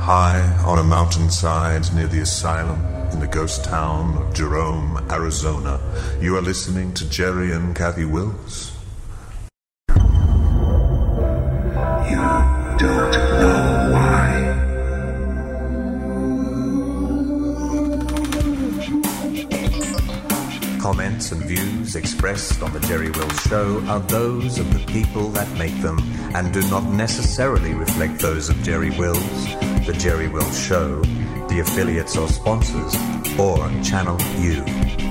High on a mountainside near the asylum in the ghost town of Jerome, Arizona, you are listening to Jerry and Kathy Wills. Expressed on The Jerry Wills Show are those of the people that make them and do not necessarily reflect those of Jerry Wills, The Jerry Wills Show, the affiliates or sponsors, or Channel U.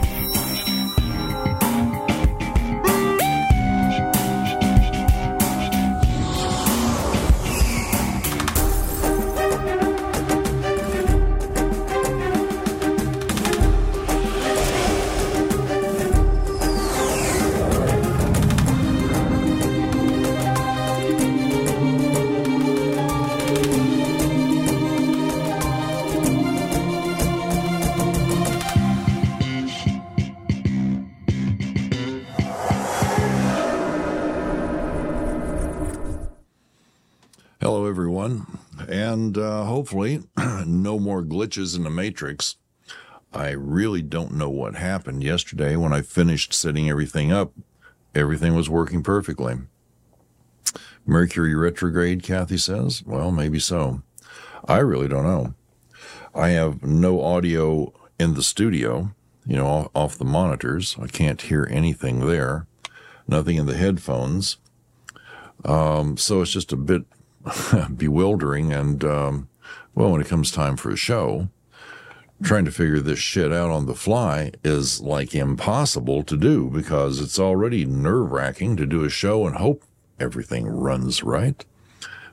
glitches in the Matrix. I really don't know what happened yesterday when I finished setting everything up. Everything was working perfectly. Mercury retrograde, Kathy says. Well, maybe so. I really don't know. I have no audio in the studio, you know, off, the monitors. I can't hear anything there. Nothing in the headphones. Um, so it's just a bit bewildering. And, um, well, when it comes time for a show, trying to figure this shit out on the fly is like impossible to do because it's already nerve wracking to do a show and hope everything runs right,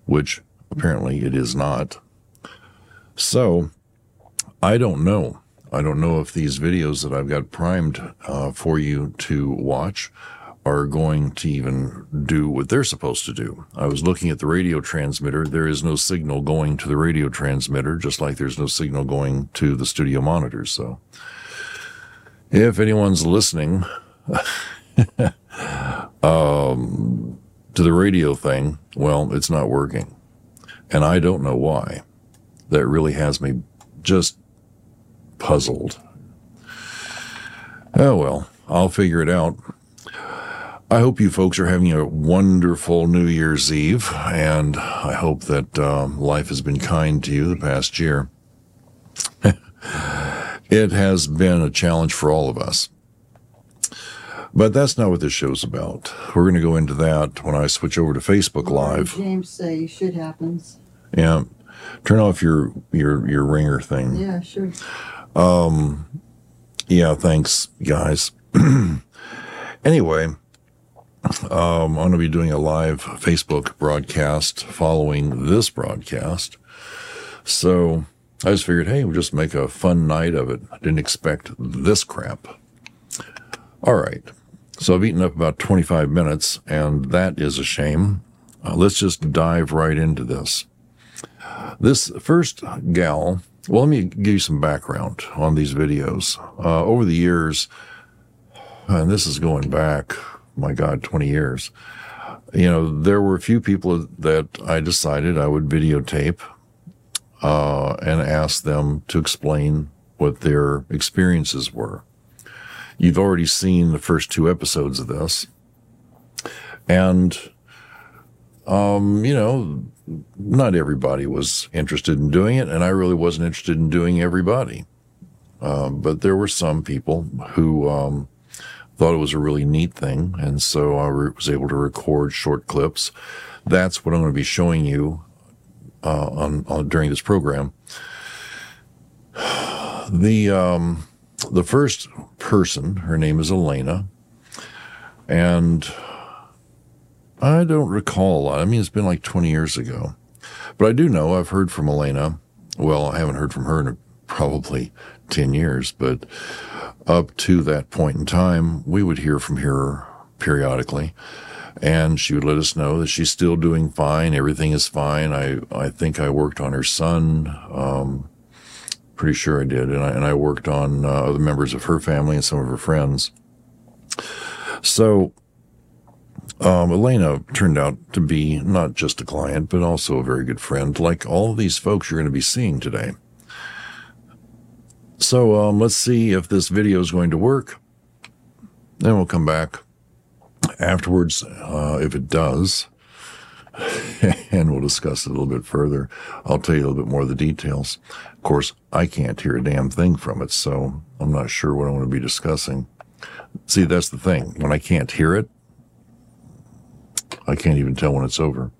which apparently it is not. So I don't know. I don't know if these videos that I've got primed uh, for you to watch are going to even do what they're supposed to do. I was looking at the radio transmitter. There is no signal going to the radio transmitter, just like there's no signal going to the studio monitors. So if anyone's listening um, to the radio thing, well, it's not working. And I don't know why. That really has me just puzzled. Oh well, I'll figure it out. I hope you folks are having a wonderful New Year's Eve, and I hope that um, life has been kind to you the past year. it has been a challenge for all of us. But that's not what this show's about. We're going to go into that when I switch over to Facebook Live. James say shit happens. Yeah. Turn off your your your ringer thing. Yeah, sure. Yeah, thanks, guys. anyway, um, I'm going to be doing a live Facebook broadcast following this broadcast. So I just figured, hey, we'll just make a fun night of it. I didn't expect this crap. All right. So I've eaten up about 25 minutes, and that is a shame. Uh, let's just dive right into this. This first gal, well, let me give you some background on these videos. Uh, over the years, and this is going back, my God, 20 years, you know, there were a few people that I decided I would videotape uh, and ask them to explain what their experiences were. You've already seen the first two episodes of this. And, um, you know, not everybody was interested in doing it, and I really wasn't interested in doing everybody. Um, but there were some people who um, thought it was a really neat thing, and so I was able to record short clips. That's what I'm going to be showing you uh, on, on during this program. The um, the first person, her name is Elena, and I don't recall a lot. I mean, it's been like 20 years ago. But I do know I've heard from Elena. Well, I haven't heard from her in probably 10 years, but up to that point in time, we would hear from her periodically. And she would let us know that she's still doing fine. Everything is fine. I, I think I worked on her son. Um, pretty sure I did. And I, and I worked on uh, other members of her family and some of her friends. So Um, Elena turned out to be not just a client, but also a very good friend, like all these folks you're going to be seeing today. So um, let's see if this video is going to work. Then we'll come back afterwards uh, if it does, and we'll discuss it a little bit further. I'll tell you a little bit more of the details. Of course, I can't hear a damn thing from it, so I'm not sure what I want to be discussing. See, that's the thing. When I can't hear it, I can't even tell when it's over.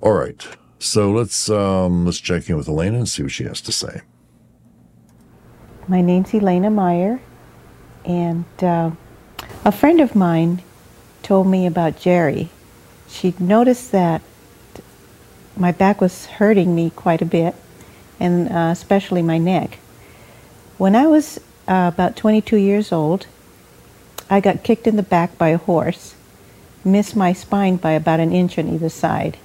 All right. So let's um, let's check in with Elena and see what she has to say. My name's Elena Meyer, and uh, a friend of mine told me about Jerry. She noticed that my back was hurting me quite a bit, and uh, especially my neck. When I was uh, about 22 years old, I got kicked in the back by a horse, missed my spine by about an inch on either side.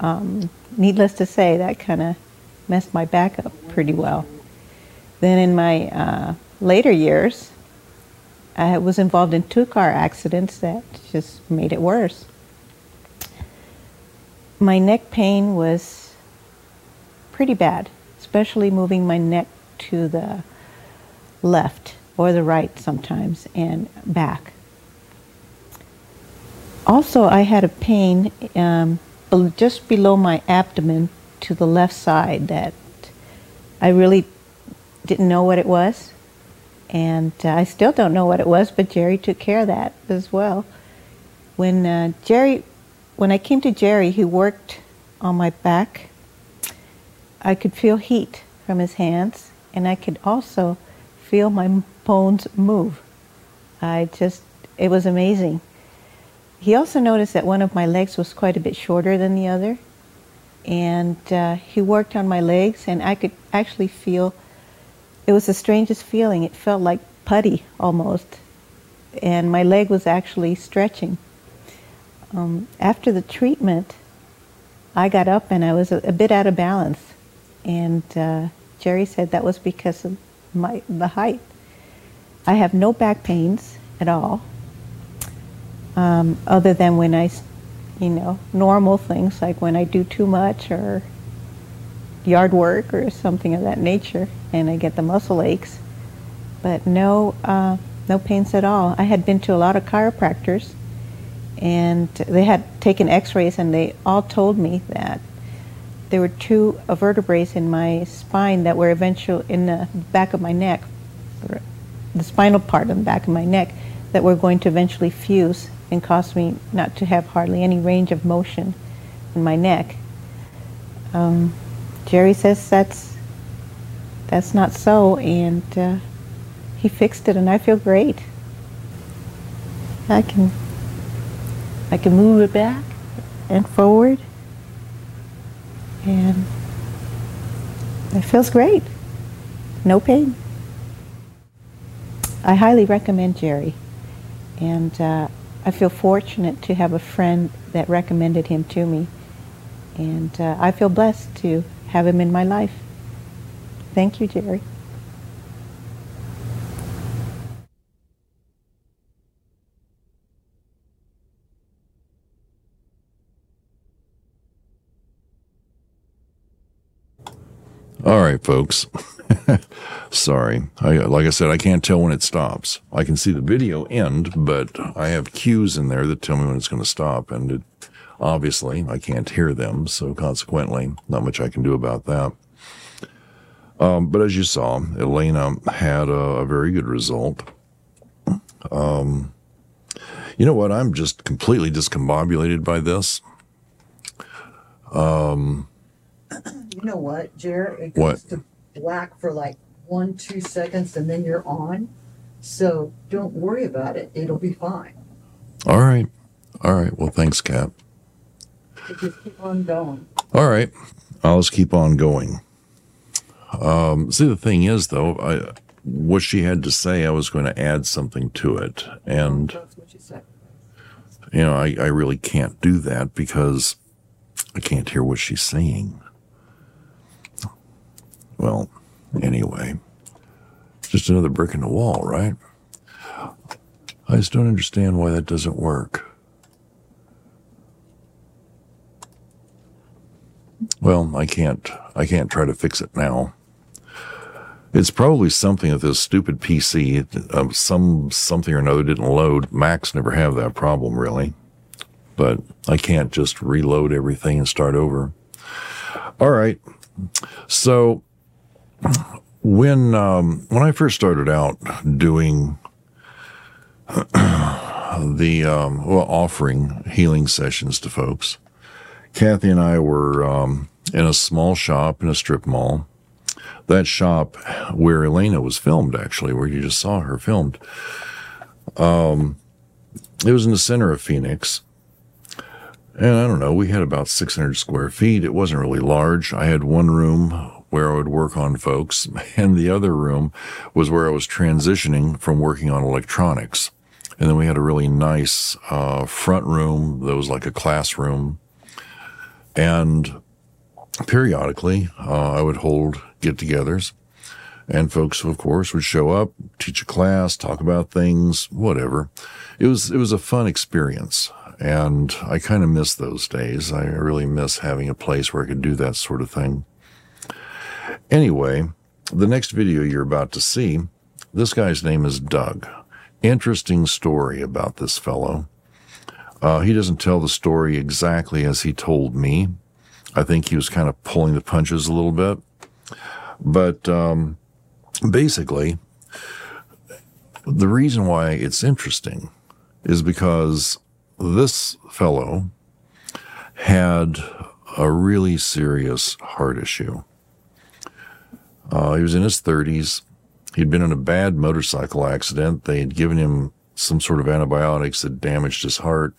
Um, needless to say, that kind of messed my back up pretty well. Then in my uh, later years, I was involved in two car accidents that just made it worse. My neck pain was pretty bad, especially moving my neck to the left or the right sometimes and back. Also, I had a pain um, just below my abdomen to the left side that I really didn't know what it was. And uh, I still don't know what it was, but Jerry took care of that as well. When uh, Jerry, when I came to Jerry, he worked on my back. I could feel heat from his hands, and I could also feel my bones move. I just, it was amazing. He also noticed that one of my legs was quite a bit shorter than the other. And uh, he worked on my legs, and I could actually feel it was the strangest feeling. It felt like putty almost. And my leg was actually stretching. Um, after the treatment, I got up and I was a, a bit out of balance. And uh, Jerry said that was because of my the height. I have no back pains at all, um, other than when I, you know, normal things like when I do too much or yard work or something of that nature, and I get the muscle aches. But no, uh, no pains at all. I had been to a lot of chiropractors, and they had taken X-rays, and they all told me that there were two vertebrae in my spine that were eventually in the back of my neck, the spinal part of the back of my neck, that were going to eventually fuse and cause me not to have hardly any range of motion in my neck. Um, Jerry says that's that's not so, and uh, he fixed it, and I feel great. I can I can move it back and forward, and it feels great. No pain. I highly recommend Jerry, and uh, I feel fortunate to have a friend that recommended him to me, and uh, I feel blessed to have him in my life. Thank you, Jerry. All right, folks. Sorry. I, like I said, I can't tell when it stops. I can see the video end, but I have cues in there that tell me when it's going to stop. And it, obviously, I can't hear them. So consequently, not much I can do about that. Um, but as you saw, Elena had a, a very good result. Um, you know what? I'm just completely discombobulated by this. Um, You know what, Jared? It What? goes to black for like one, two seconds and then you're on. So don't worry about it. It'll be fine. all right. All right. Well, thanks, Kat. Just keep on going. All right. I'll just keep on going. Um, see, the thing is, though, I, what she had to say, I was going to add something to it. And, you you know, I, I really can't do that because I can't hear what she's saying. Well, anyway, just another brick in the wall, right? I just don't understand why that doesn't work. Well, I can't, I can't try to fix it now. It's probably something that this stupid PC, uh, some something or another didn't load. Macs never have that problem really, but I can't just reload everything and start over. All right, so when um, when I first started out doing the um, well offering healing sessions to folks, Kathy and I were um, in a small shop in a strip mall. That shop where Elena was filmed, actually, where you just saw her filmed. Um, it was in the center of Phoenix. And I don't know, we had about 600 square feet. It wasn't really large. I had one room where I would work on folks, and the other room was where I was transitioning from working on electronics. And then we had a really nice uh, front room that was like a classroom. And periodically, uh, I would hold get togethers. And folks, of course, would show up, teach a class, talk about things, whatever. It was, it was a fun experience. And I kind of miss those days. I really miss having a place where I could do that sort of thing. Anyway, the next video you're about to see, this guy's name is Doug. Interesting story about this fellow. Uh, he doesn't tell the story exactly as he told me. I think he was kind of pulling the punches a little bit. But um, basically, the reason why it's interesting is because this fellow had a really serious heart issue. Uh, he was in his 30s. He'd been in a bad motorcycle accident. They had given him some sort of antibiotics that damaged his heart.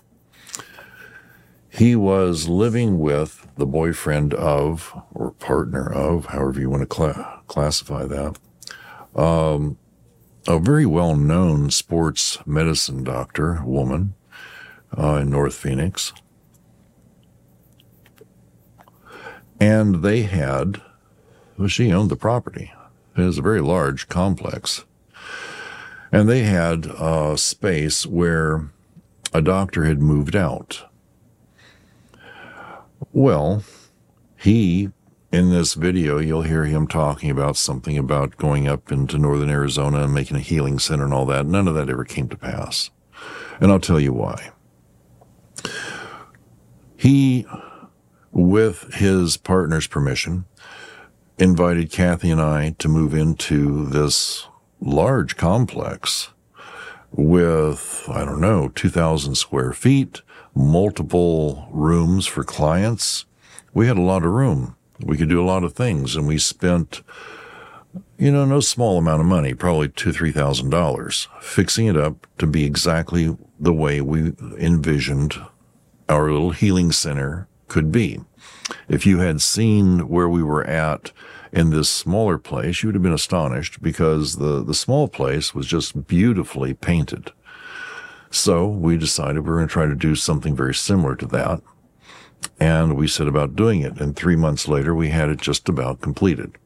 He was living with the boyfriend of, or partner of, however you want to cl- classify that, um, a very well known sports medicine doctor, woman, uh, in North Phoenix. And they had, well, she owned the property. It was a very large complex. And they had a space where a doctor had moved out well, he, in this video, you'll hear him talking about something about going up into northern Arizona and making a healing center and all that. None of that ever came to pass. And I'll tell you why. He, with his partner's permission, invited Kathy and I to move into this large complex with, I don't know, 2,000 square feet, multiple rooms for clients. We had a lot of room. We could do a lot of things, and we spent, you know, no small amount of money, probably two, three thousand dollars, fixing it up to be exactly the way we envisioned our little healing center could be. If you had seen where we were at in this smaller place, you would have been astonished because the, the small place was just beautifully painted. So we decided we were going to try to do something very similar to that. And we set about doing it. And three months later, we had it just about completed.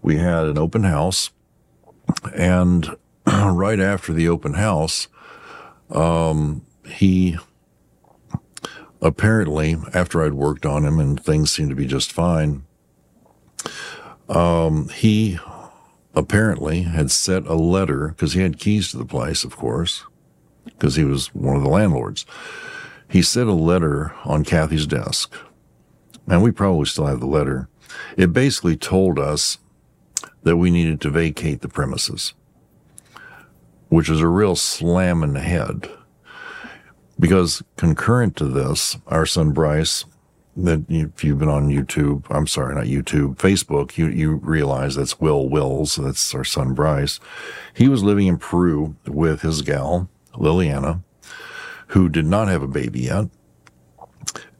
We had an open house. And right after the open house, um, he apparently, after I'd worked on him and things seemed to be just fine, um, he apparently had set a letter because he had keys to the place, of course because he was one of the landlords. He set a letter on Kathy's desk, and we probably still have the letter. It basically told us that we needed to vacate the premises, which was a real slam in the head. Because concurrent to this, our son Bryce, that if you've been on YouTube, I'm sorry, not YouTube, Facebook, you, you realize that's Will Wills. That's our son Bryce. He was living in Peru with his gal Liliana, who did not have a baby yet.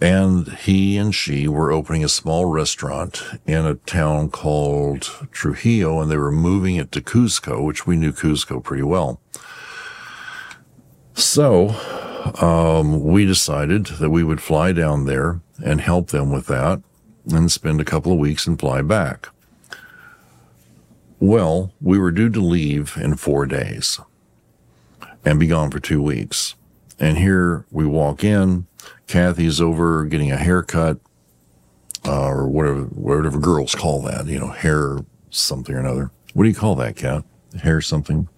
And he and she were opening a small restaurant in a town called Trujillo, and they were moving it to Cuzco, which we knew Cuzco pretty well. So um, we decided that we would fly down there and help them with that and spend a couple of weeks and fly back. Well, we were due to leave in four days and be gone for two weeks. And here we walk in. Kathy's over getting a haircut. uh, or whatever whatever girls call that. You know, hair something or another. What do you call that, cat? Hair something.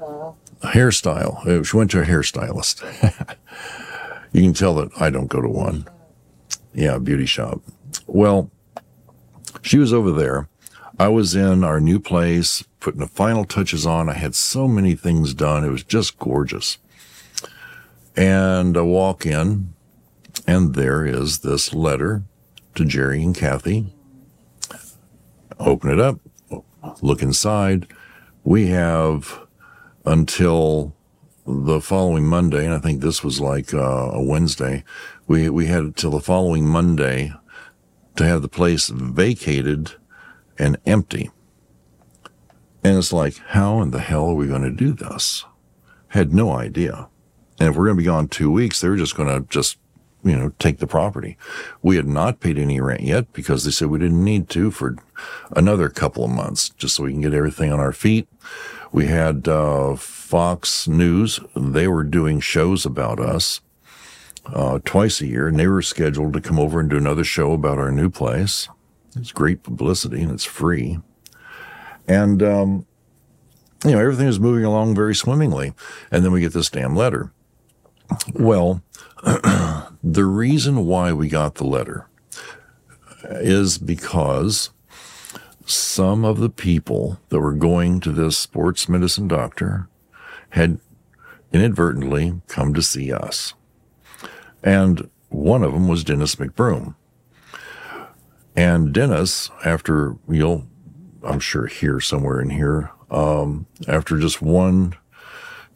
A hairstyle. Uh, She went to a hairstylist. you can tell that I don't go to one. Yeah, beauty shop. Well, she was over there. I was in our new place, putting the final touches on. I had so many things done. It was just gorgeous. And I walk in, and there is this letter to Jerry and Kathy. Open it up, look inside. We have until the following Monday, and I think this was like uh, a Wednesday. We we had till the following Monday to have the place vacated and empty. And it's like, how in the hell are we going to do this? Had no idea. And if we're going to be gone two weeks, they were just going to just, you know, take the property. We had not paid any rent yet because they said we didn't need to for another couple of months, just so we can get everything on our feet. We had uh, Fox News. They were doing shows about us uh, twice a year, and they were scheduled to come over and do another show about our new place. It's great publicity and it's free. And, um, you know, everything is moving along very swimmingly. And then we get this damn letter. Well, the reason why we got the letter is because some of the people that were going to this sports medicine doctor had inadvertently come to see us. And one of them was Dennis McBroom. And Dennis, after you'll, I'm sure here somewhere in here, um, after just one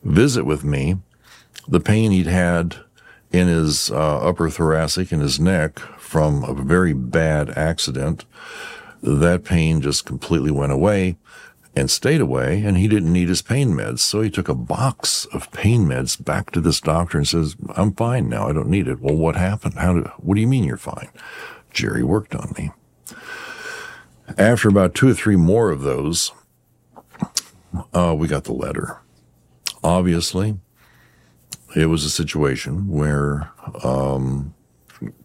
visit with me, the pain he'd had in his uh, upper thoracic and his neck from a very bad accident, that pain just completely went away and stayed away, and he didn't need his pain meds. So he took a box of pain meds back to this doctor and says, "I'm fine now. I don't need it." Well, what happened? How did? What do you mean you're fine? Jerry worked on me. After about two or three more of those, uh, we got the letter. Obviously, it was a situation where um,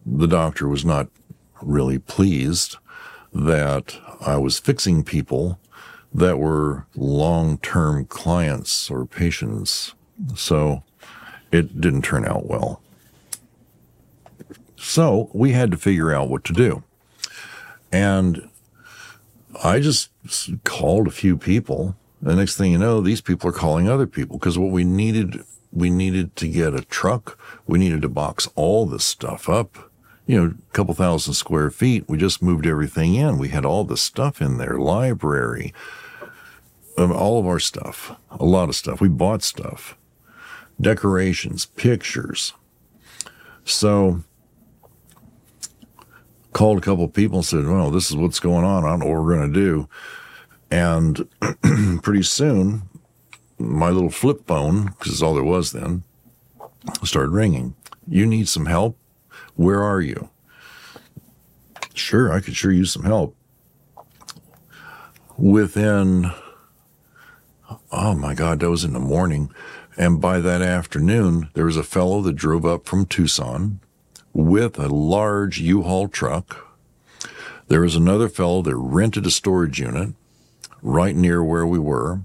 the doctor was not really pleased that I was fixing people that were long term clients or patients. So it didn't turn out well. So we had to figure out what to do. And I just called a few people. The next thing you know, these people are calling other people because what we needed, we needed to get a truck. We needed to box all this stuff up. You know, a couple thousand square feet. We just moved everything in. We had all this stuff in there, library, um, all of our stuff, a lot of stuff. We bought stuff, decorations, pictures. So called a couple of people and said, well, this is what's going on. I don't know what we're going to do. And pretty soon, my little flip phone, because all there was then, started ringing. You need some help? Where are you? Sure, I could sure use some help. Within, oh my God, that was in the morning. And by that afternoon, there was a fellow that drove up from Tucson with a large U-Haul truck. There was another fellow that rented a storage unit right near where we were.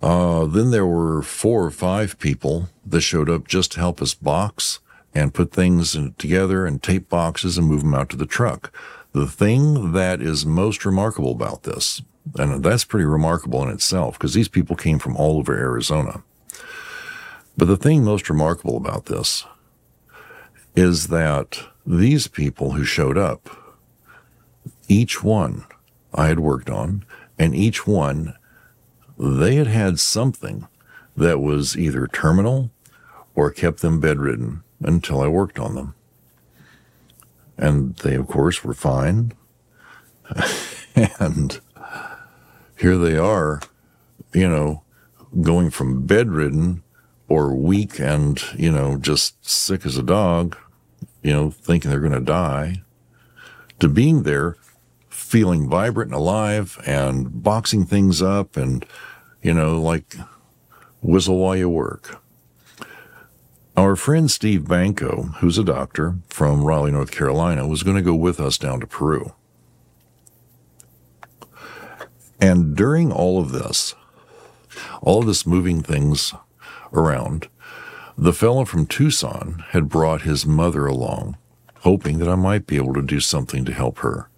Uh, then there were four or five people that showed up just to help us box and put things in, together and tape boxes and move them out to the truck. The thing that is most remarkable about this, and that's pretty remarkable in itself because these people came from all over Arizona. But the thing most remarkable about this is that these people who showed up, each one I had worked on, and each one they had had something that was either terminal or kept them bedridden until I worked on them. And they, of course, were fine. and here they are, you know, going from bedridden or weak and, you know, just sick as a dog, you know, thinking they're going to die, to being there feeling vibrant and alive and boxing things up and, you know, like whistle while you work. Our friend Steve Banco, who's a doctor from Raleigh, North Carolina, was going to go with us down to Peru. And during all of this, all of this moving things around, the fellow from Tucson had brought his mother along, hoping that I might be able to do something to help her.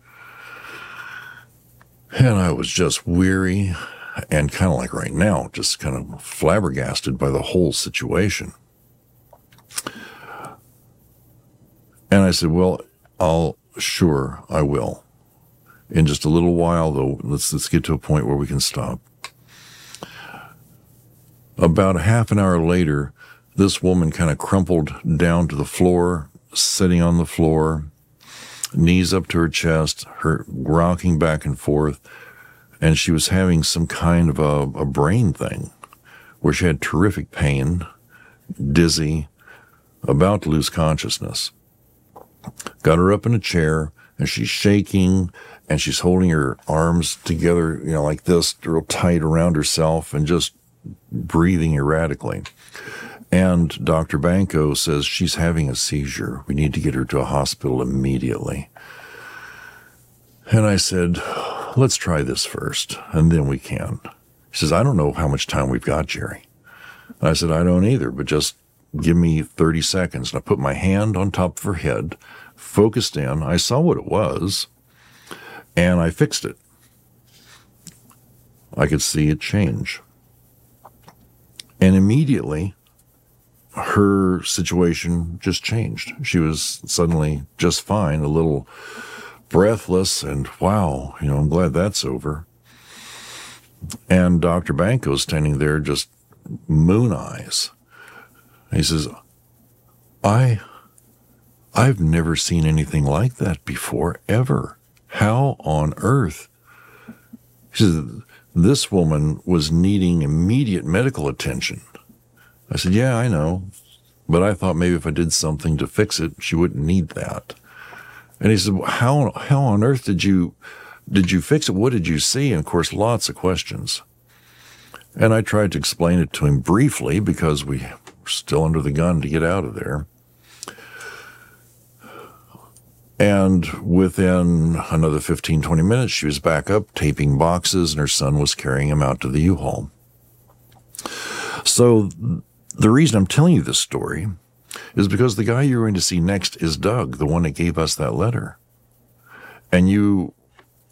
And I was just weary and kind of like right now, just kind of flabbergasted by the whole situation. And I said, Well, I'll, sure, I will. In just a little while, though, let's, let's get to a point where we can stop. About a half an hour later, this woman kind of crumpled down to the floor, sitting on the floor, knees up to her chest, her rocking back and forth, and she was having some kind of a, a brain thing where she had terrific pain, dizzy, about to lose consciousness. Got her up in a chair, and she's shaking, and she's holding her arms together, you know, like this, real tight around herself, and just breathing erratically. And Dr. Banco says she's having a seizure. We need to get her to a hospital immediately. And I said, let's try this first, and then we can. He says, I don't know how much time we've got, Jerry. I said, I don't either, but just give me 30 seconds. And I put my hand on top of her head, focused in. I saw what it was, and I fixed it. I could see it change. And immediately, her situation just changed. She was suddenly just fine, a little breathless, and wow, you know, I'm glad that's over. And Dr. Banco's standing there just moon eyes. He says, I, I've never seen anything like that before, ever. How on earth? He says, this woman was needing immediate medical attention. I said, Yeah, I know. But I thought maybe if I did something to fix it, she wouldn't need that. And he said, well, How how on earth did you did you fix it? What did you see? And of course, lots of questions. And I tried to explain it to him briefly because we were still under the gun to get out of there. And within another 15, 20 minutes, she was back up taping boxes, and her son was carrying him out to the U Haul. So, the reason I'm telling you this story is because the guy you're going to see next is Doug, the one that gave us that letter. And you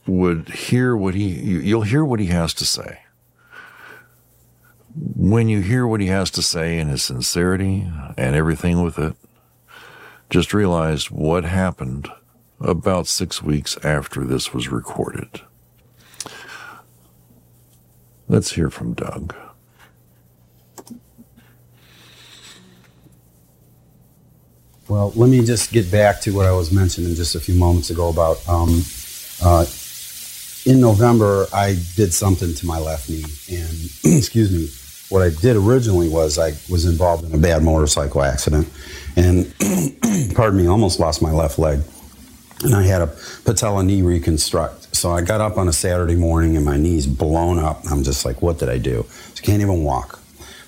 would hear what he, you'll hear what he has to say. When you hear what he has to say and his sincerity and everything with it, just realized what happened about six weeks after this was recorded. Let's hear from Doug. Well, let me just get back to what I was mentioning just a few moments ago about um, uh, in November, I did something to my left knee. And, excuse me, what I did originally was I was involved in a bad motorcycle accident and, pardon me, almost lost my left leg. And I had a patella knee reconstruct. So I got up on a Saturday morning and my knee's blown up. I'm just like, what did I do? I can't even walk.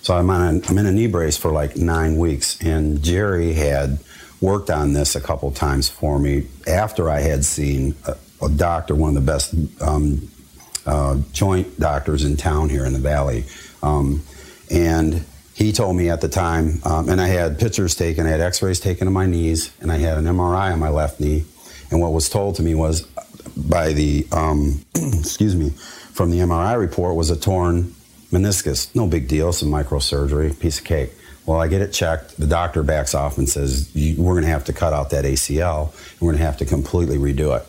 So I'm, on a, I'm in a knee brace for like nine weeks. And Jerry had worked on this a couple times for me after I had seen a, a doctor, one of the best um, uh, joint doctors in town here in the valley. Um, and he told me at the time, um, and I had pictures taken, I had x rays taken of my knees, and I had an MRI on my left knee. And what was told to me was by the, um, excuse me, from the MRI report was a torn meniscus. No big deal, some microsurgery, piece of cake. Well, I get it checked. The doctor backs off and says, We're going to have to cut out that ACL. And we're going to have to completely redo it.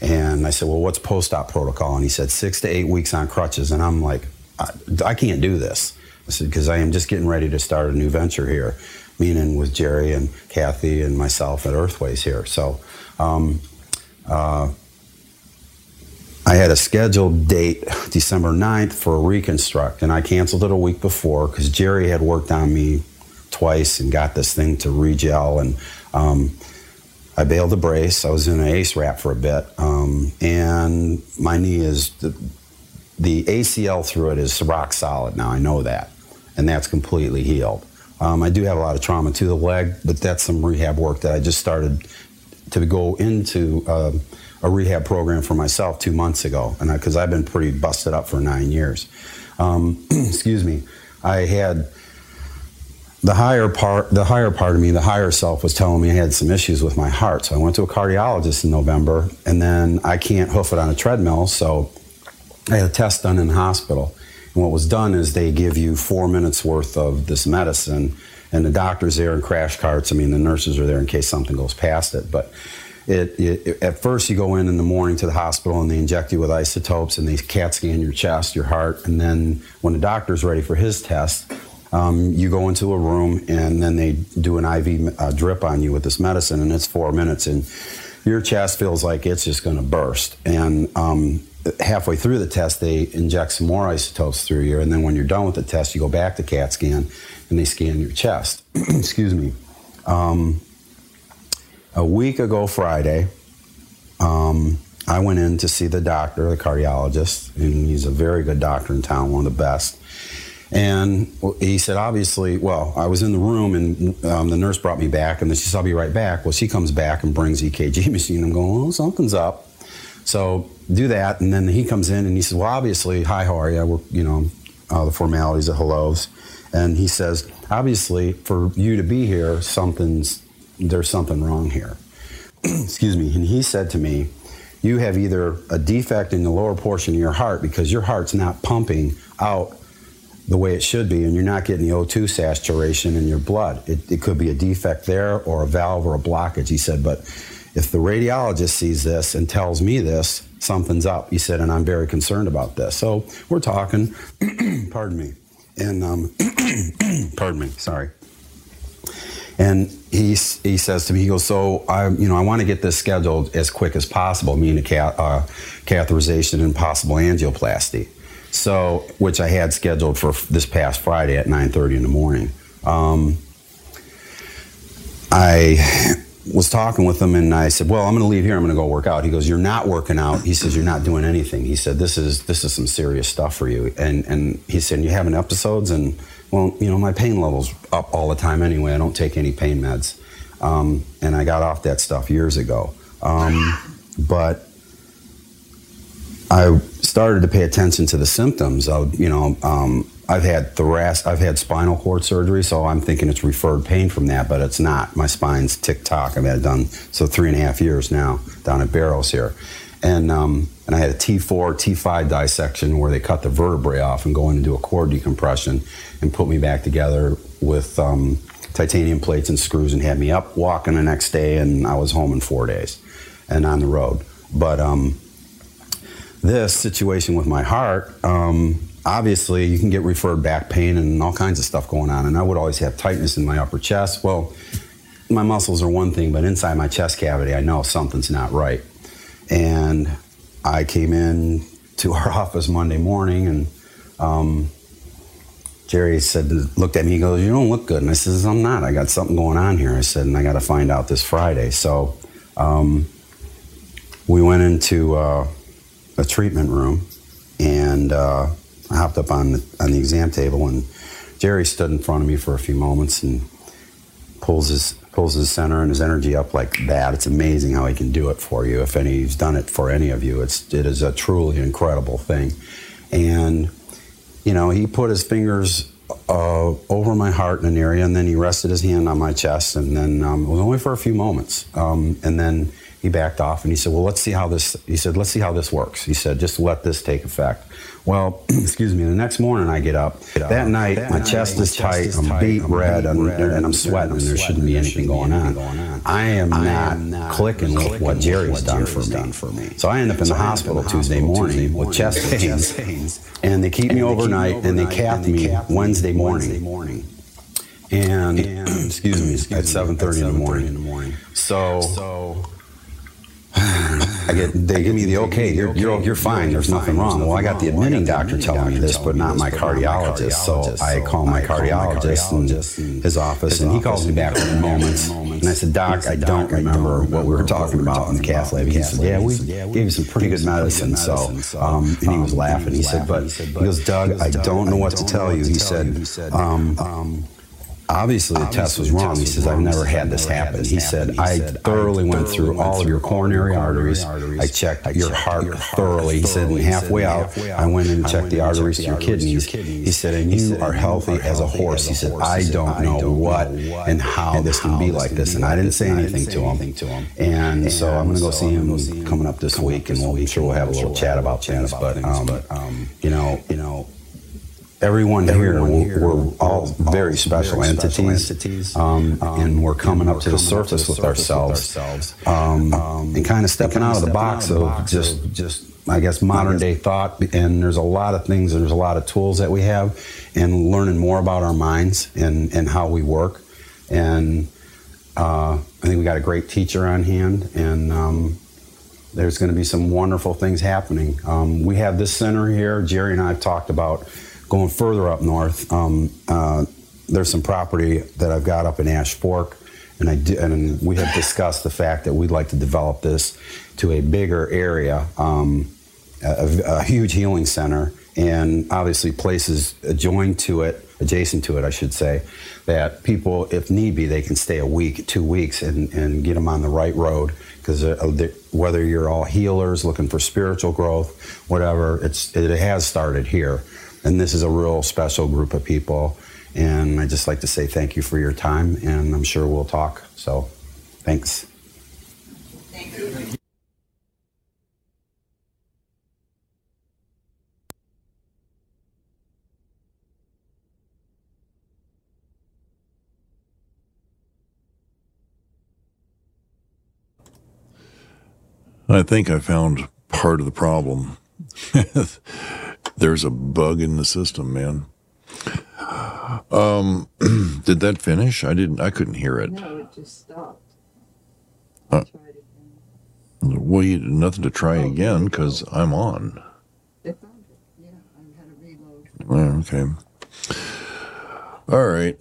And I said, Well, what's post op protocol? And he said, Six to eight weeks on crutches. And I'm like, I, I can't do this. I said, Because I am just getting ready to start a new venture here, meaning with Jerry and Kathy and myself at Earthways here. So, um, uh, I had a scheduled date, December 9th, for a reconstruct, and I canceled it a week before because Jerry had worked on me twice and got this thing to regel. And um, I bailed the brace. I was in an ACE wrap for a bit, um, and my knee is the, the ACL through it is rock solid now. I know that, and that's completely healed. Um, I do have a lot of trauma to the leg, but that's some rehab work that I just started to go into uh, a rehab program for myself two months ago, and because I've been pretty busted up for nine years. Um, excuse me, I had the higher part, the higher part of me, the higher self was telling me I had some issues with my heart. So I went to a cardiologist in November, and then I can't hoof it on a treadmill, so I had a test done in the hospital. And what was done is they give you four minutes worth of this medicine, and the doctor's there in crash carts. I mean, the nurses are there in case something goes past it, but. It, it, at first, you go in in the morning to the hospital and they inject you with isotopes and they CAT scan your chest, your heart, and then when the doctor's ready for his test, um, you go into a room and then they do an IV uh, drip on you with this medicine, and it's four minutes, and your chest feels like it's just going to burst. And um, halfway through the test, they inject some more isotopes through you, and then when you're done with the test, you go back to CAT scan and they scan your chest. Excuse me. Um, a week ago Friday, um, I went in to see the doctor, the cardiologist, and he's a very good doctor in town, one of the best. And he said, obviously, well, I was in the room and um, the nurse brought me back, and then she said, I'll be right back. Well, she comes back and brings EKG machine. I'm going, oh, something's up. So do that, and then he comes in and he says, well, obviously, hi, how are you? We're, you know, uh, the formalities of hellos. And he says, obviously, for you to be here, something's, there's something wrong here. Excuse me. And he said to me, you have either a defect in the lower portion of your heart because your heart's not pumping out the way it should be, and you're not getting the O2 saturation in your blood. It, it, could be a defect there or a valve or a blockage, he said. But if the radiologist sees this and tells me this, something's up, he said, and I'm very concerned about this. So we're talking, pardon me, and um, pardon me, sorry. And he, he says to me, he goes, so I, you know, I want to get this scheduled as quick as possible, meaning a uh, catheterization and possible angioplasty. So, which I had scheduled for this past Friday at 9:30 in the morning. Um, I was talking with him and I said, "Well, I'm going to leave here. I'm going to go work out." He goes, "You're not working out." He says, "You're not doing anything." He said, "This is this is some serious stuff for you." And and he said, "You having episodes?" And well, you know, my pain level's up all the time anyway. I don't take any pain meds, um, and I got off that stuff years ago. Um, but I started to pay attention to the symptoms of, you know, um, I've had thoracic, I've had spinal cord surgery, so I'm thinking it's referred pain from that, but it's not. My spine's tick tock. I've had it done so three and a half years now down at Barrows here, and um, and I had a T4, T5 dissection where they cut the vertebrae off and go in and do a cord decompression and put me back together with um, titanium plates and screws and had me up walking the next day, and I was home in four days and on the road, but. Um, this situation with my heart, um, obviously you can get referred back pain and all kinds of stuff going on. And I would always have tightness in my upper chest. Well, my muscles are one thing, but inside my chest cavity, I know something's not right. And I came in to our office Monday morning and um, Jerry said, looked at me, he goes, You don't look good. And I says, I'm not. I got something going on here. I said, And I got to find out this Friday. So um, we went into uh, a treatment room, and uh, I hopped up on the, on the exam table, and Jerry stood in front of me for a few moments and pulls his pulls his center and his energy up like that. It's amazing how he can do it for you. If any, he's done it for any of you, it's it is a truly incredible thing. And you know, he put his fingers uh, over my heart in an area, and then he rested his hand on my chest, and then um, it was only for a few moments, um, and then he backed off and he said, "Well, let's see how this." He said, "Let's see how this works." He said, "Just let this take effect." Well, excuse me. The next morning I get up. That night that my night, chest is tight. Is I'm tight, beat I'm red, beat red and, and, I'm sweating, and there shouldn't be anything going on. I am not clicking with what Jerry's done for me. For me. So I end up in the hospital Tuesday morning with chest pains, and they keep me overnight, and they cap me Wednesday morning. And, excuse me, at 7:30 in the morning. So I get they give me the okay. You're you're, you're fine. There's nothing wrong. Well, I got the admitting doctor telling me this, but not my cardiologist. So I call my cardiologist in his office, and he calls me back in moments. And I said, Doc, I don't remember what we were talking about in the cath lab. He said, Yeah, we gave you some pretty good medicine. So, um, and he was laughing. He said, But he goes, Doug, I don't know what to tell you. He said, um, obviously the test was wrong. He says, I've never had this happen. He said, I thoroughly went through all of your coronary arteries. I checked your heart thoroughly. He said, and halfway out, I went in and checked the arteries to your kidneys. He said, and you are healthy as a horse. He said, I don't know what and how this can be like this. And I didn't say anything to him. And so I'm going to go see him coming up this week, and we'll, I'm sure we'll have a little chat about things. But, um, you know, you know, everyone here, we're, we're all very special entities, um, and we're coming up to the surface with ourselves, um, and kind of stepping out of the box of just, just I guess modern day thought. And there's a lot of things, and there's a lot of tools that we have, and learning more about our minds and and how we work, and uh, I think we got a great teacher on hand, and. Um, there's going to be some wonderful things happening. Um, we have this center here. Jerry and I have talked about going further up north, um, uh, there's some property that I've got up in Ash Fork, and I and we have discussed the fact that we'd like to develop this to a bigger area, um, a, a, huge healing center, and obviously places adjoined to it, adjacent to it, I should say, that people, if need be, they can stay a week, two weeks, and, and get them on the right road. Because uh, whether you're all healers looking for spiritual growth, whatever, it's it has started here. And this is a real special group of people. And I just like to say thank you for your time, and I'm sure we'll talk. So, thanks. Thank you. I think I found part of the problem. there's a bug in the system, man. Um, did that finish? I didn't. I couldn't hear it. No, it just stopped. Uh, well, you, nothing to try oh, again because I'm on. They found it. Yeah, I had to reload. okay. All right.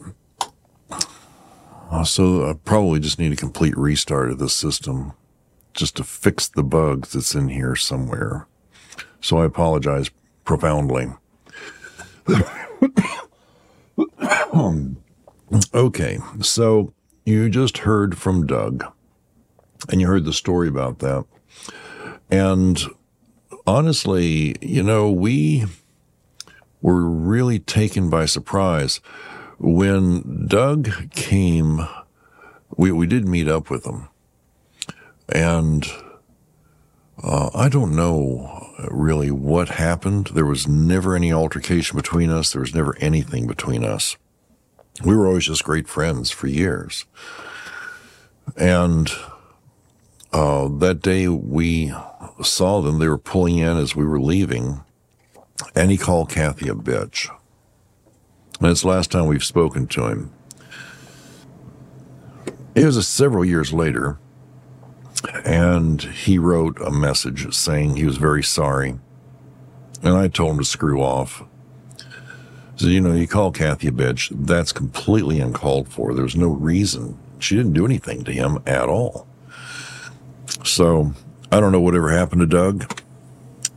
So I probably just need a complete restart of the system just to fix the bug that's in here somewhere. So I apologize profoundly. okay, so you just heard from Doug, and you heard the story about that. And honestly, you know, we were really taken by surprise when Doug came. We we did meet up with him, and uh, I don't know really what happened. There was never any altercation between us. There was never anything between us. We were always just great friends for years. And uh, that day we saw them, they were pulling in as we were leaving, and he called Kathy a bitch. And it's the last time we've spoken to him. It was several years later and he wrote a message saying he was very sorry. And I told him to screw off. So, you know, you call Kathy a bitch, that's completely uncalled for. There's no reason. She didn't do anything to him at all. So, I don't know whatever happened to Doug.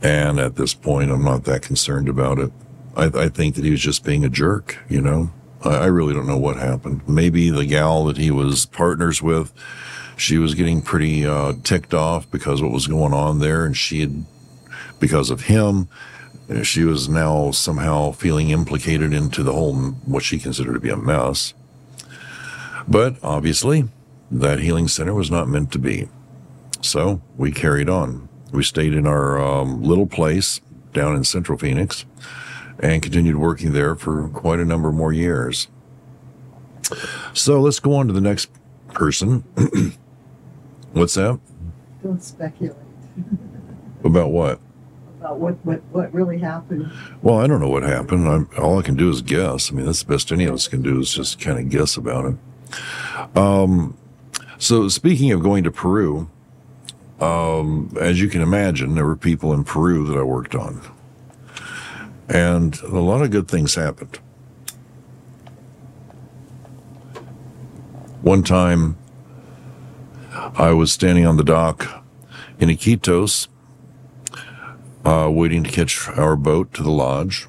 And at this point, I'm not that concerned about it. I, I think that he was just being a jerk, you know? I, I really don't know what happened. Maybe the gal that he was partners with she was getting pretty uh, ticked off because what was going on there, and she had, because of him, she was now somehow feeling implicated into the whole what she considered to be a mess. But obviously, that healing center was not meant to be. So we carried on. We stayed in our um, little place down in central Phoenix and continued working there for quite a number more years. So let's go on to the next person. What's that? Don't speculate. About what? About what, what, what really happened. Well, I don't know what happened. I'm, all I can do is guess. I mean, that's the best any of us can do is just kind of guess about it. Um, so speaking of going to Peru, um, as you can imagine, there were people in Peru that I worked on. And a lot of good things happened. One time, I was standing on the dock in Iquitos, uh, waiting to catch our boat to the lodge.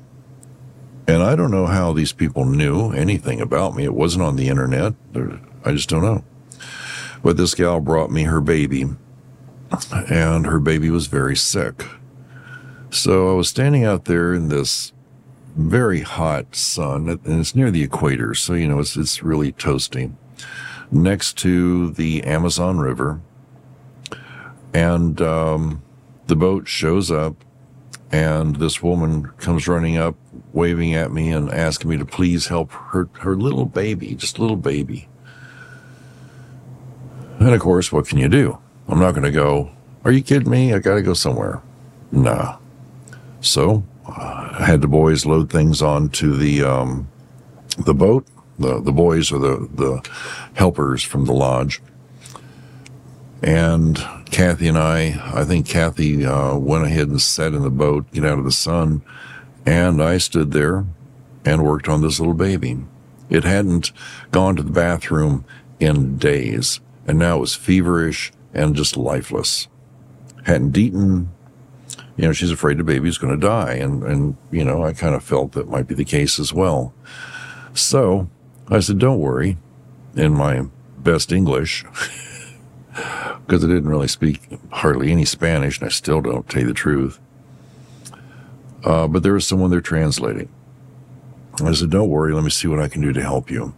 And I don't know how these people knew anything about me. It wasn't on the internet. I just don't know. But this gal brought me her baby, and her baby was very sick. So I was standing out there in this very hot sun, and it's near the equator, so you know it's it's really toasty, next to the Amazon River, and um, the boat shows up, and this woman comes running up, waving at me and asking me to please help her her little baby, just a little baby. And of course, what can you do? I'm not going to go. Are you kidding me? I got to go somewhere. Nah. So I had the boys load things onto the um, the boat. The the boys are the the helpers from the lodge. And Kathy and I, I think Kathy uh, went ahead and sat in the boat, get out of the sun, and I stood there and worked on this little baby. It hadn't gone to the bathroom in days, and now it was feverish and just lifeless. Hadn't eaten, you know, she's afraid the baby's going to die. And, and, you know, I kind of felt that might be the case as well. So I said, don't worry in my best English, because I didn't really speak hardly any Spanish, and I still don't tell you the truth. Uh, but there was someone there translating. I said, don't worry, let me see what I can do to help you.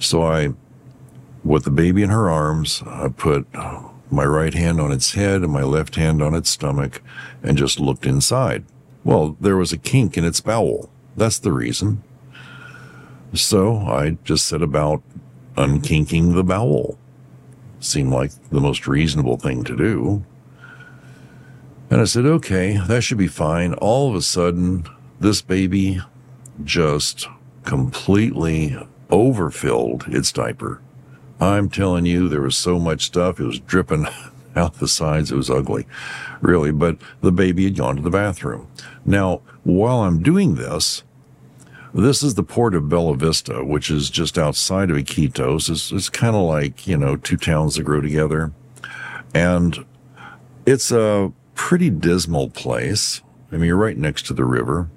So I, with the baby in her arms, I put my right hand on its head and my left hand on its stomach and just looked inside. Well, there was a kink in its bowel. That's the reason. So I just set about unkinking the bowel. Seemed like the most reasonable thing to do. And I said, okay, that should be fine. All of a sudden, this baby just completely overfilled its diaper. I'm telling you, there was so much stuff. It was dripping out the sides. It was ugly, really. But the baby had gone to the bathroom. Now, while I'm doing this, this is the port of Bella Vista, which is just outside of Iquitos. It's, it's kind of like, you know, two towns that grow together. And it's a pretty dismal place. I mean, you're right next to the river.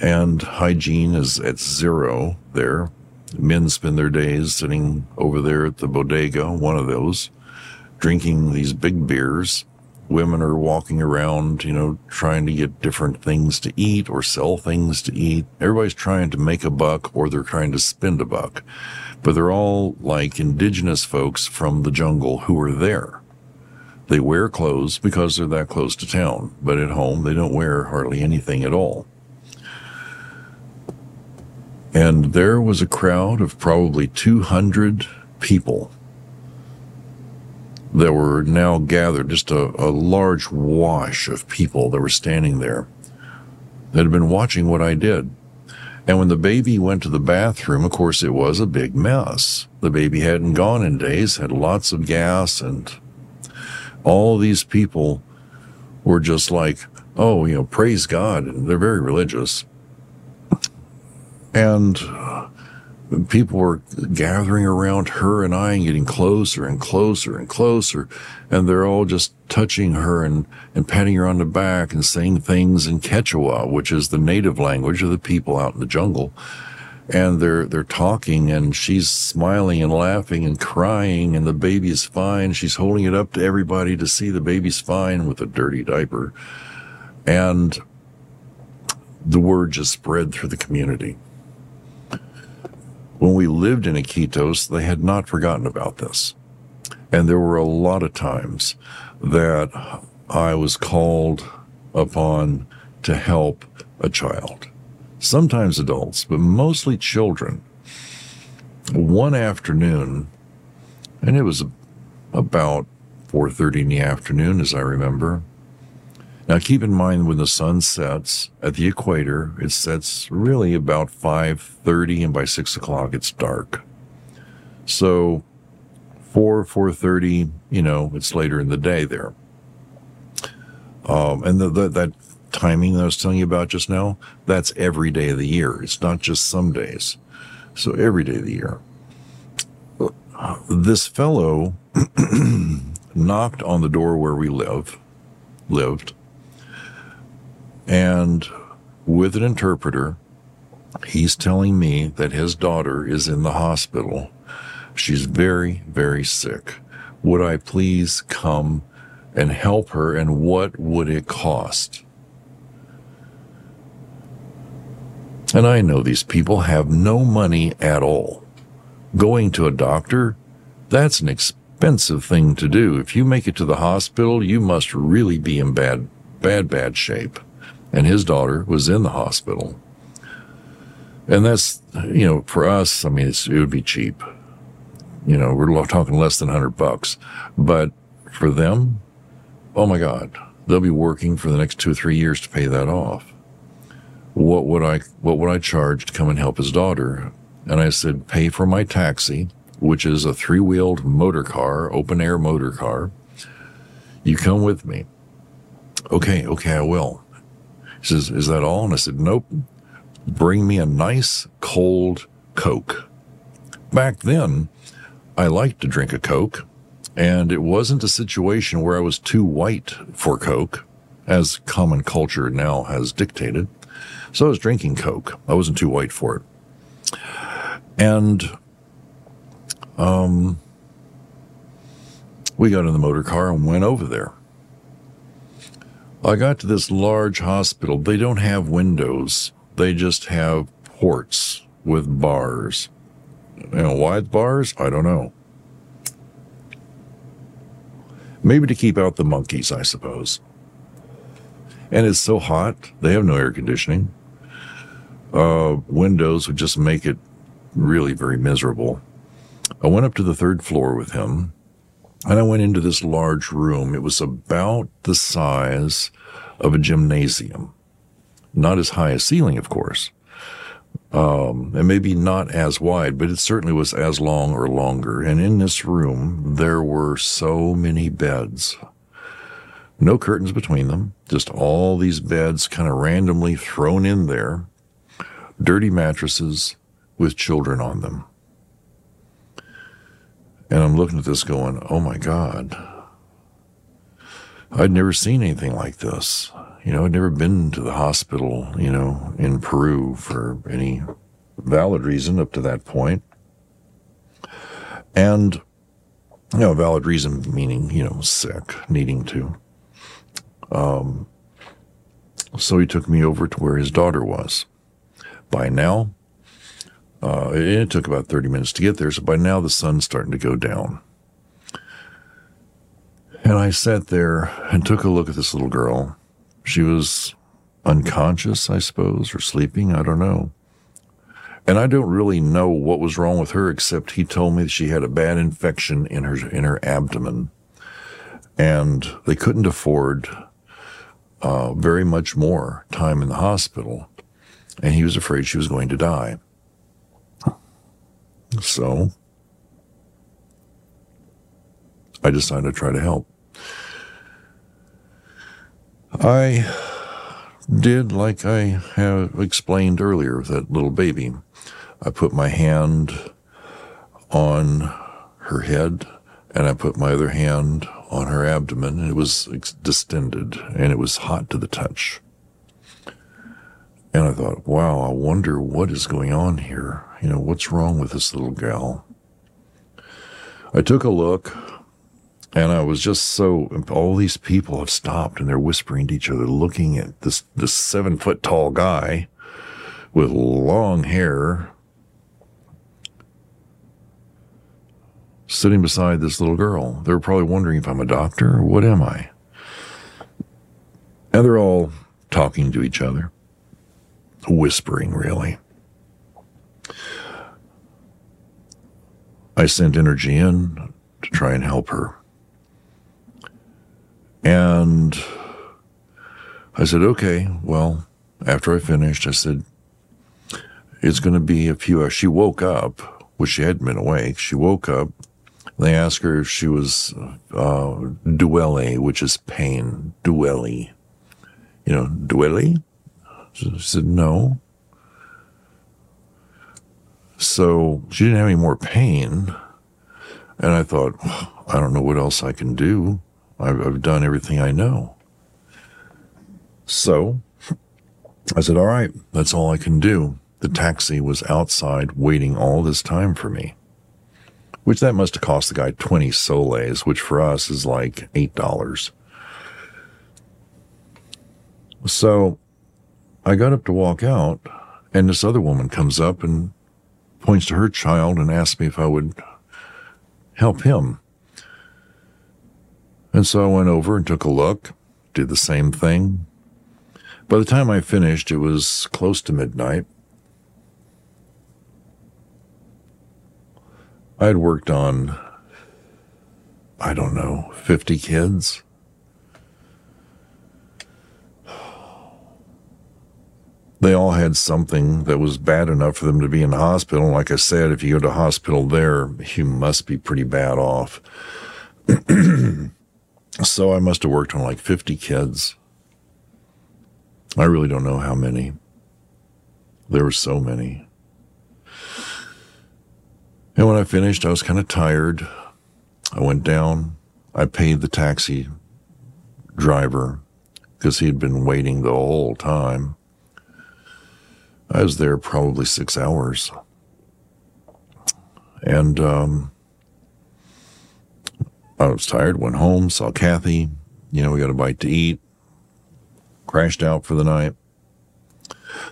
And hygiene is at zero there. Men spend their days sitting over there at the bodega, one of those, drinking these big beers. Women are walking around, you know, trying to get different things to eat or sell things to eat. Everybody's trying to make a buck or they're trying to spend a buck. But they're all like indigenous folks from the jungle who are there. They wear clothes because they're that close to town, but at home they don't wear hardly anything at all. And there was a crowd of probably 200 people that were now gathered, just a, a large wash of people that were standing there that had been watching what I did. And when the baby went to the bathroom, of course, it was a big mess. The baby hadn't gone in days, had lots of gas, and all these people were just like, oh, you know, praise God. And they're very religious. And people were gathering around her and I and getting closer and closer and closer. And they're all just touching her and, and patting her on the back and saying things in Quechua, which is the native language of the people out in the jungle. And they're, they're talking and she's smiling and laughing and crying and the baby's fine. She's holding it up to everybody to see the baby's fine with a dirty diaper. And the word just spread through the community when we lived in Iquitos, they had not forgotten about this. And there were a lot of times that I was called upon to help a child. Sometimes adults, but mostly children. One afternoon, and it was about 4:30 in the afternoon as I remember, now, keep in mind when the sun sets at the equator, it sets really about 5.30 and by 6 o'clock it's dark. So 4, 4.30, you know, it's later in the day there. Um, and the, the, that timing that I was telling you about just now, that's every day of the year. It's not just some days. So every day of the year. This fellow knocked on the door where we live, lived, and with an interpreter. He's telling me that his daughter is in the hospital. She's very, very sick. Would I please come and help her? And what would it cost? And I know these people have no money at all. Going to a doctor, that's an expensive thing to do. If you make it to the hospital, you must really be in bad, bad, bad shape. And his daughter was in the hospital. And that's, you know, for us, I mean, it would be cheap. You know, we're talking less than 100 bucks. But for them, oh my God, they'll be working for the next two or three years to pay that off. What would I, what would I charge to come and help his daughter? And I said, pay for my taxi, which is a three wheeled motor car, open air motor car. You come with me. Okay, okay, I will. He says, Is that all? And I said, Nope. Bring me a nice cold Coke. Back then, I liked to drink a Coke, and it wasn't a situation where I was too white for Coke, as common culture now has dictated. So I was drinking Coke. I wasn't too white for it. And um, we got in the motor car and went over there. I got to this large hospital. They don't have windows, they just have ports with bars. You know, why bars? I don't know. Maybe to keep out the monkeys, I suppose. And it's so hot, they have no air conditioning. Uh, windows would just make it really very miserable. I went up to the third floor with him and I went into this large room. It was about the size of a gymnasium. Not as high a ceiling, of course. Um, and maybe not as wide, but it certainly was as long or longer. And in this room, there were so many beds. No curtains between them, just all these beds kind of randomly thrown in there. Dirty mattresses with children on them. And I'm looking at this going, oh my God. I'd never seen anything like this. You know, I'd never been to the hospital, you know, in Peru for any valid reason up to that point. And, you know, valid reason meaning, you know, sick, needing to. Um, so he took me over to where his daughter was. By now, uh, it took about 30 minutes to get there, so by now the sun's starting to go down. And I sat there and took a look at this little girl. She was unconscious, I suppose, or sleeping, I don't know. And I don't really know what was wrong with her, except he told me that she had a bad infection in her in her abdomen, and they couldn't afford uh, very much more time in the hospital, and he was afraid she was going to die. So I decided to try to help. I did like I have explained earlier with that little baby. I put my hand on her head and I put my other hand on her abdomen it was distended and it was hot to the touch. And I thought, wow, I wonder what is going on here. You know, what's wrong with this little gal? I took a look and I was just so, all these people have stopped and they're whispering to each other, looking at this, this seven foot tall guy with long hair sitting beside this little girl. They're probably wondering if I'm a doctor or what am I? And they're all talking to each other whispering, really. I sent energy in to try and help her. And I said, okay, well, after I finished, I said, it's going to be a few hours. She woke up, which she hadn't been awake. She woke up. They asked her if she was uh, duele, which is pain. Duele. You know, duele? She said, no. So she didn't have any more pain. And I thought, I don't know what else I can do. I've, I've done everything I know. So I said, All right, that's all I can do. The taxi was outside waiting all this time for me, which that must have cost the guy 20 soles, which for us is like $8. So I got up to walk out, and this other woman comes up and points to her child and asks me if I would help him. And so I went over and took a look, did the same thing. By the time I finished, it was close to midnight. I had worked on, I don't know, 50 kids. They all had something that was bad enough for them to be in the hospital. Like I said, if you go to hospital there, you must be pretty bad off. so I must have worked on like 50 kids. I really don't know how many. There were so many. And when I finished, I was kind of tired. I went down. I paid the taxi driver because he had been waiting the whole time. I was there probably six hours. And um, I was tired, went home, saw Kathy. You know, we got a bite to eat, crashed out for the night.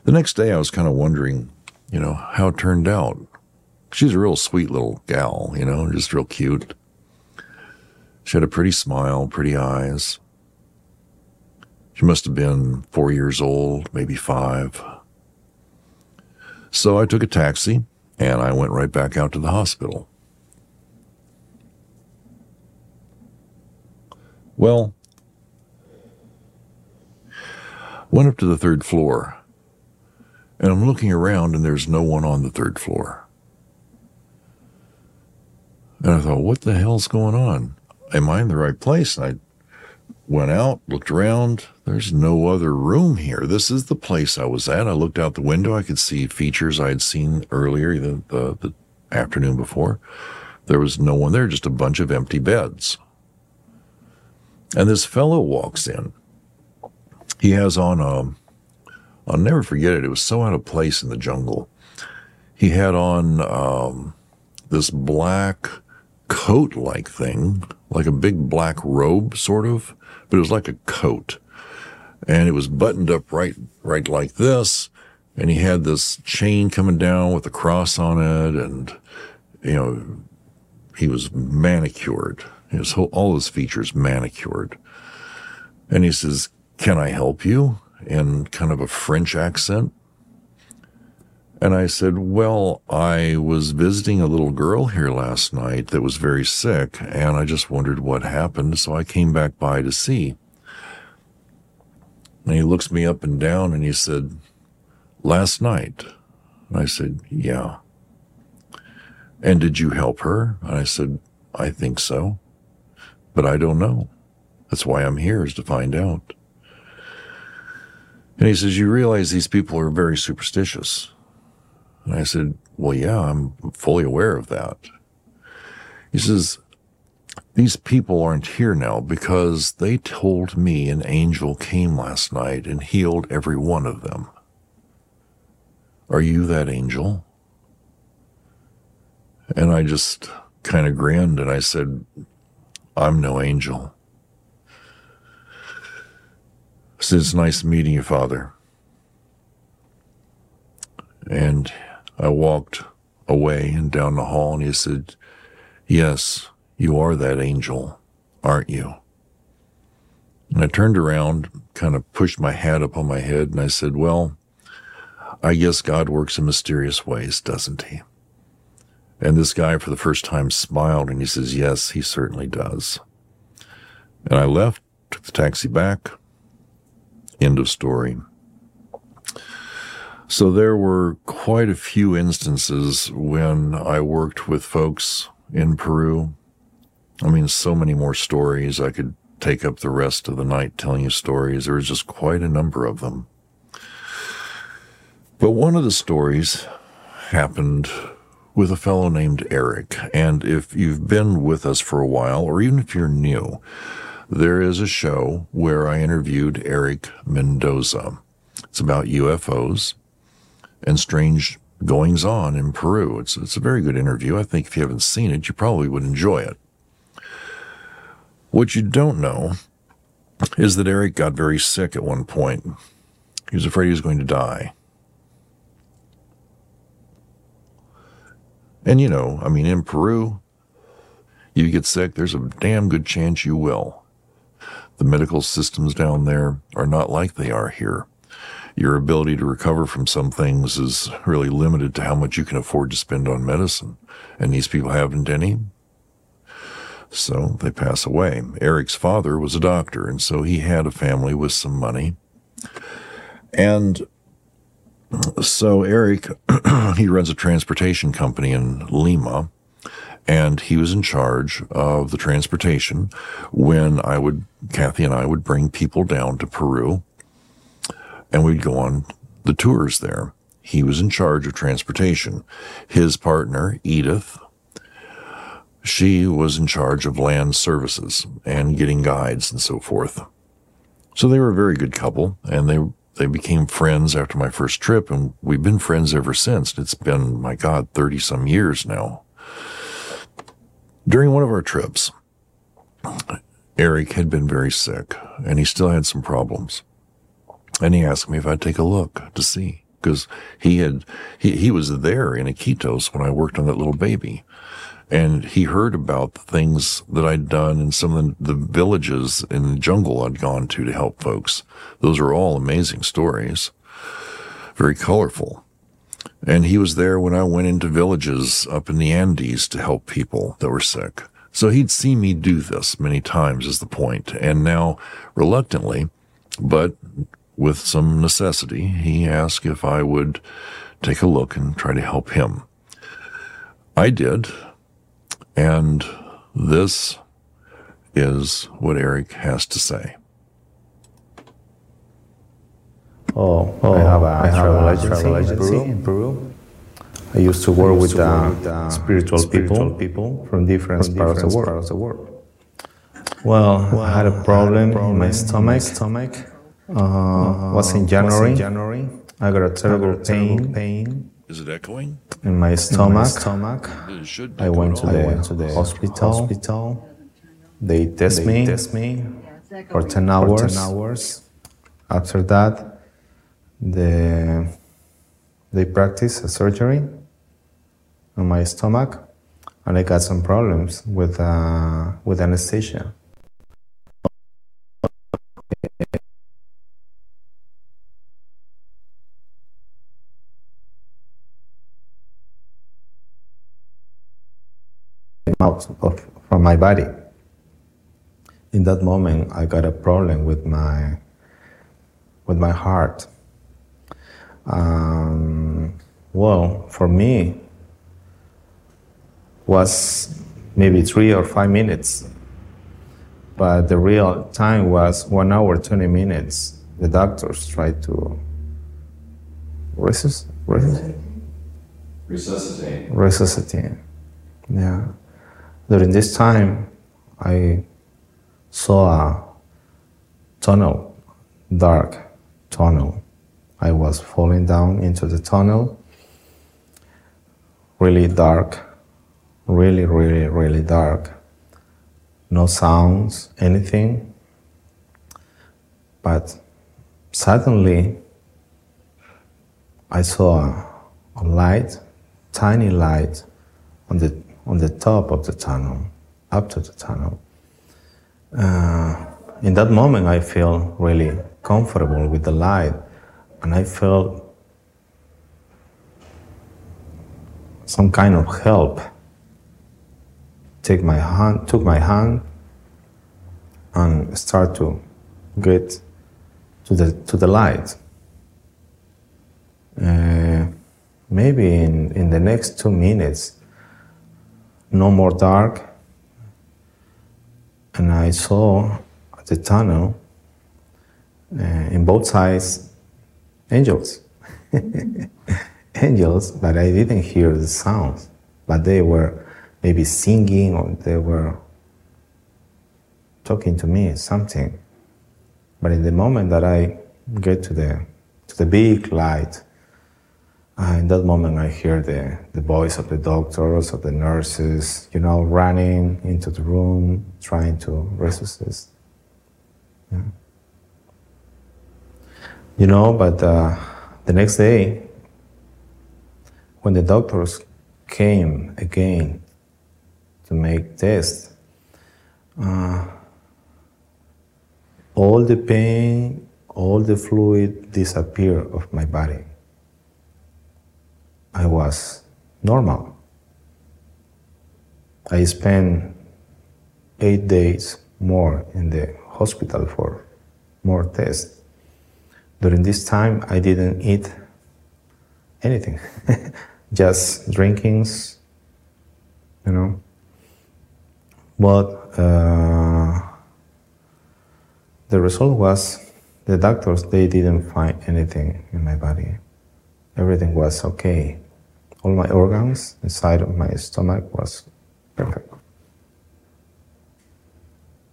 The next day, I was kind of wondering, you know, how it turned out. She's a real sweet little gal, you know, just real cute. She had a pretty smile, pretty eyes. She must have been four years old, maybe five. So I took a taxi and I went right back out to the hospital. Well, went up to the third floor and I'm looking around and there's no one on the third floor. And I thought, what the hell's going on? Am I in the right place? And I went out, looked around. There's no other room here. This is the place I was at. I looked out the window. I could see features I had seen earlier, the, the, the afternoon before. There was no one there, just a bunch of empty beds. And this fellow walks in. He has on a, I'll never forget it. It was so out of place in the jungle. He had on um, this black coat like thing, like a big black robe, sort of, but it was like a coat. And it was buttoned up right, right like this. And he had this chain coming down with a cross on it. And, you know, he was manicured. His whole, all his features manicured. And he says, Can I help you? In kind of a French accent. And I said, Well, I was visiting a little girl here last night that was very sick, and I just wondered what happened, so I came back by to see. And he looks me up and down and he said, Last night? And I said, Yeah. And did you help her? And I said, I think so. But I don't know. That's why I'm here, is to find out. And he says, You realize these people are very superstitious. And I said, Well, yeah, I'm fully aware of that. He says, These people aren't here now because they told me an angel came last night and healed every one of them. Are you that angel? And I just kind of grinned and I said, I'm no angel. I said, It's nice meeting you, Father. And I walked away and down the hall, and he said, Yes, you are that angel, aren't you? And I turned around, kind of pushed my hat up on my head, and I said, Well, I guess God works in mysterious ways, doesn't he? And this guy, for the first time, smiled and he says, Yes, he certainly does. And I left, took the taxi back. End of story. So there were quite a few instances when I worked with folks in Peru. I mean, so many more stories. I could take up the rest of the night telling you stories. There was just quite a number of them. But one of the stories happened with a fellow named Eric. And if you've been with us for a while, or even if you're new, there is a show where I interviewed Eric Mendoza. It's about UFOs and strange goings on in Peru. It's, it's a very good interview. I think if you haven't seen it, you probably would enjoy it. What you don't know is that Eric got very sick at one point. He was afraid he was going to die. And you know, I mean, in Peru, you get sick, there's a damn good chance you will. The medical systems down there are not like they are here. Your ability to recover from some things is really limited to how much you can afford to spend on medicine. And these people haven't any. So they pass away. Eric's father was a doctor, and so he had a family with some money. And so Eric, he runs a transportation company in Lima, and he was in charge of the transportation when I would, Kathy and I would bring people down to Peru, and we'd go on the tours there. He was in charge of transportation. His partner, Edith, she was in charge of land services and getting guides and so forth. So they were a very good couple, and they they became friends after my first trip, and we've been friends ever since. It's been, my God, 30 some years now. During one of our trips, Eric had been very sick, and he still had some problems. And he asked me if I'd take a look to see, because he had, he, he was there in Iquitos when I worked on that little baby and he heard about the things that I'd done in some of the, the, villages in the jungle I'd gone to to help folks. Those are all amazing stories, very colorful. And he was there when I went into villages up in the Andes to help people that were sick. So he'd seen me do this many times is the point. And now reluctantly, but with some necessity, he asked if I would take a look and try to help him. I did. And this is what Eric has to say. Oh, oh I have a, I have travel, a agency, travel agency in, Peru. in Peru. I used to work, used with, to work uh, with uh, spiritual, spiritual people, people from different, from parts, different of parts of the world. Well, well I had a problem, had a problem in my stomach. In my stomach. Uh, was in January. Was in January. I got a terrible, got a terrible pain, pain is it echoing? In my stomach. In my stomach. I went to the, went to the hospital. hospital. They test they me. Test me for 10 hours. For 10 hours. After that, the, they practice a surgery on my stomach, and I got some problems with uh, with anesthesia. Out of, from my body. In that moment, I got a problem with my with my heart. Um, well, for me, was maybe three or five minutes, but the real time was one hour twenty minutes. The doctors tried to resuscitate. Resuscitate. Resuscitate. Yeah. During this time, I saw a tunnel, dark tunnel. I was falling down into the tunnel, really dark, really, really, really dark. No sounds, anything. But suddenly, I saw a light, tiny light on the on the top of the tunnel, up to the tunnel. Uh, in that moment, I feel really comfortable with the light, and I felt some kind of help. Take my hand, took my hand, and start to get to the to the light. Uh, maybe in, in the next two minutes, no more dark. And I saw at the tunnel uh, in both sides angels. angels, but I didn't hear the sounds. But they were maybe singing or they were talking to me, something. But in the moment that I get to the to the big light. Uh, in that moment, I hear the, the voice of the doctors, of the nurses, you know, running into the room, trying to resuscitate. Yeah. You know, but uh, the next day, when the doctors came again to make tests, uh, all the pain, all the fluid disappeared of my body. I was normal. I spent eight days more in the hospital for more tests. During this time, I didn't eat anything, just drinkings, you know. But uh, the result was the doctors they didn't find anything in my body. Everything was okay. All my organs inside of my stomach was perfect.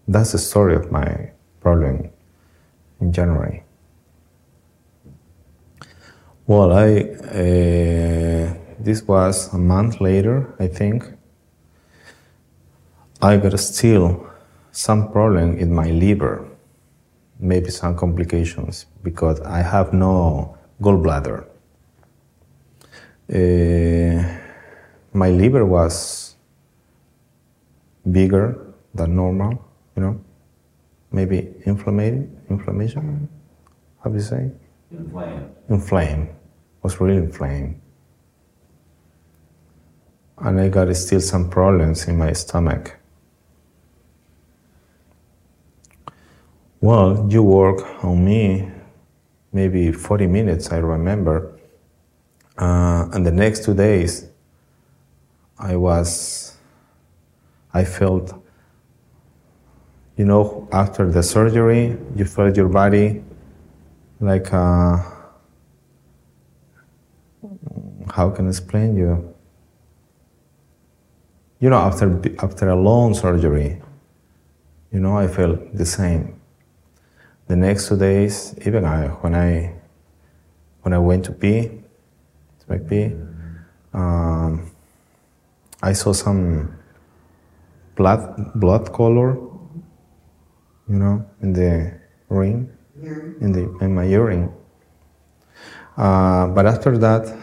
That's the story of my problem in January. Well, I uh, this was a month later, I think. I got still some problem in my liver, maybe some complications because I have no gallbladder. Uh, my liver was bigger than normal, you know, maybe inflamed, inflammation, how do you say? Inflamed. Inflamed was really inflamed. And I got still some problems in my stomach. Well, you work on me maybe 40 minutes, I remember. Uh, and the next two days, I was, I felt, you know, after the surgery, you felt your body like, uh, how can I explain you? You know, after after a long surgery, you know, I felt the same. The next two days, even I, when I when I went to pee, make um, I saw some blood blood color, you know, in the ring, in the in my urine. Uh, but after that,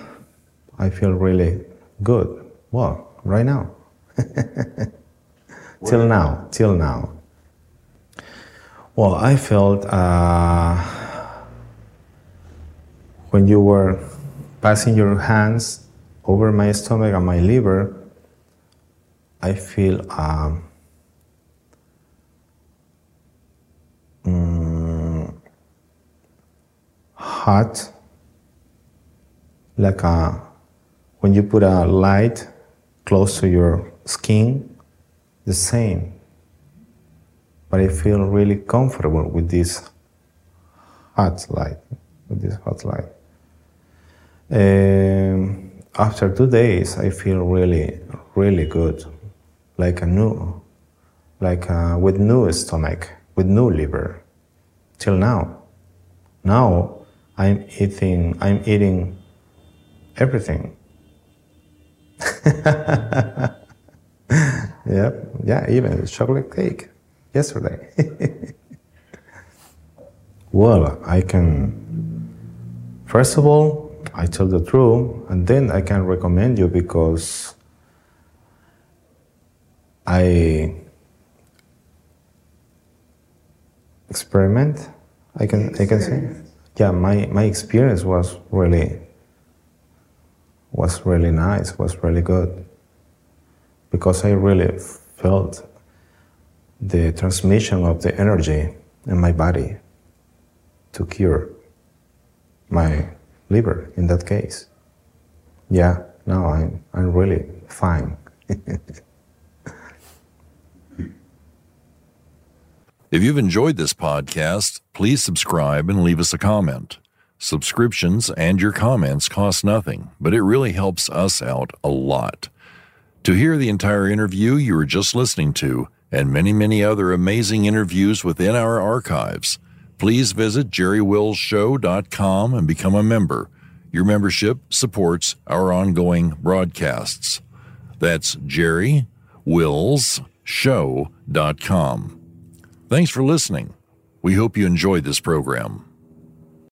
I feel really good. Well, right now. till now, till now. Well, I felt uh, when you were passing your hands over my stomach and my liver, I feel um, mm, hot, like a when you put a light close to your skin, the same. But I feel really comfortable with this hot light, with this hot light. Um, after two days, I feel really, really good, like a new, like a, with new stomach, with new liver, till now. Now I'm eating, I'm eating everything yeah, yeah, even chocolate cake yesterday. well, I can. First of all, I tell the truth, and then I can recommend you because I experiment. I can I can say, yeah. My my experience was really was really nice, was really good. Because I really felt the transmission of the energy in my body to cure my liver in that case. Yeah, now I'm, I'm really fine. if you've enjoyed this podcast, please subscribe and leave us a comment. Subscriptions and your comments cost nothing, but it really helps us out a lot. To hear the entire interview you were just listening to, and many, many other amazing interviews within our archives, please visit jerrywillsshow.com and become a member. Your membership supports our ongoing broadcasts. That's jerrywillsshow.com. Thanks for listening. We hope you enjoyed this program.